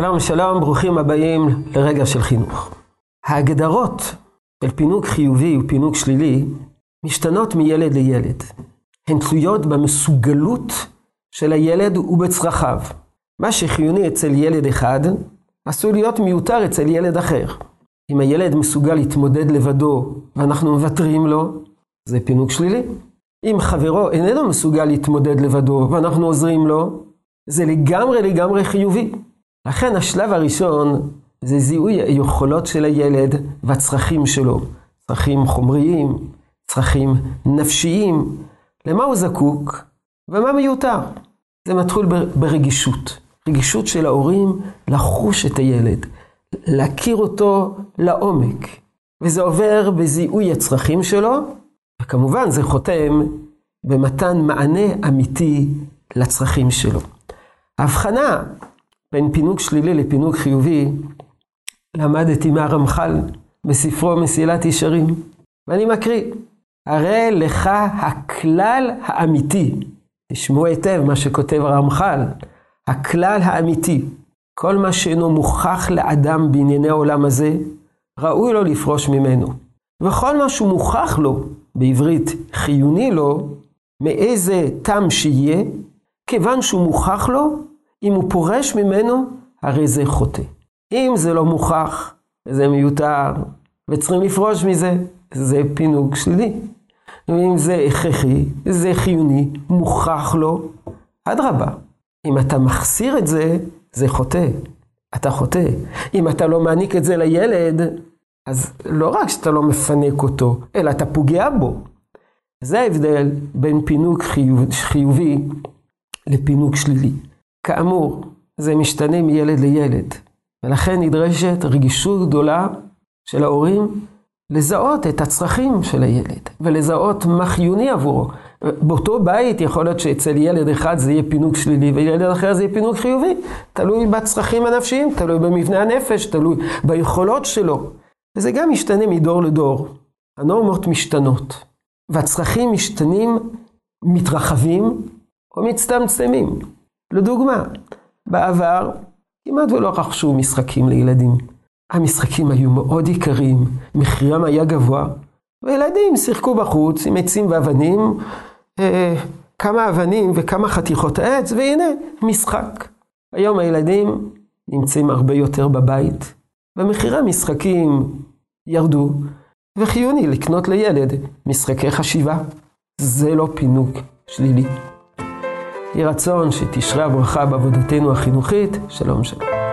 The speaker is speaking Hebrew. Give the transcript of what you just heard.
שלום שלום, ברוכים הבאים לרגע של חינוך. ההגדרות של פינוק חיובי ופינוק שלילי משתנות מילד לילד. הן תלויות במסוגלות של הילד ובצרכיו. מה שחיוני אצל ילד אחד, עשוי להיות מיותר אצל ילד אחר. אם הילד מסוגל להתמודד לבדו ואנחנו מוותרים לו, זה פינוק שלילי. אם חברו איננו מסוגל להתמודד לבדו ואנחנו עוזרים לו, זה לגמרי לגמרי חיובי. לכן השלב הראשון זה זיהוי היכולות של הילד והצרכים שלו. צרכים חומריים, צרכים נפשיים, למה הוא זקוק ומה מיותר. זה מתחיל ברגישות. רגישות של ההורים לחוש את הילד, להכיר אותו לעומק. וזה עובר בזיהוי הצרכים שלו, וכמובן זה חותם במתן מענה אמיתי לצרכים שלו. ההבחנה בין פינוק שלילי לפינוק חיובי, למדתי מהרמח"ל בספרו מסילת ישרים, ואני מקריא, הרי לך הכלל האמיתי, תשמעו היטב מה שכותב הרמח"ל, הכלל האמיתי, כל מה שאינו מוכח לאדם בענייני העולם הזה, ראוי לו לפרוש ממנו. וכל מה שהוא מוכח לו, בעברית חיוני לו, מאיזה טעם שיהיה, כיוון שהוא מוכח לו, אם הוא פורש ממנו, הרי זה חוטא. אם זה לא מוכח, זה מיותר, וצריכים לפרוש מזה, זה פינוק שלילי. ואם זה הכרחי, זה חיוני, מוכח לו, אדרבה. אם אתה מחסיר את זה, זה חוטא. אתה חוטא. אם אתה לא מעניק את זה לילד, אז לא רק שאתה לא מפנק אותו, אלא אתה פוגע בו. זה ההבדל בין פינוק חיוב, חיובי לפינוק שלילי. כאמור, זה משתנה מילד לילד, ולכן נדרשת רגישות גדולה של ההורים לזהות את הצרכים של הילד, ולזהות מה חיוני עבורו. באותו בית יכול להיות שאצל ילד אחד זה יהיה פינוק שלילי, וילד אחר זה יהיה פינוק חיובי. תלוי בצרכים הנפשיים, תלוי במבנה הנפש, תלוי ביכולות שלו. וזה גם משתנה מדור לדור. הנורמות משתנות, והצרכים משתנים, מתרחבים או מצטמצמים. לדוגמה, בעבר כמעט ולא רכשו משחקים לילדים. המשחקים היו מאוד יקרים, מחירם היה גבוה, וילדים שיחקו בחוץ עם עצים ואבנים, אה, כמה אבנים וכמה חתיכות עץ, והנה, משחק. היום הילדים נמצאים הרבה יותר בבית, ומחירי המשחקים ירדו, וחיוני לקנות לילד משחקי חשיבה. זה לא פינוק שלילי. יהי רצון שתשרה הברכה בעבודתנו החינוכית. שלום שלום.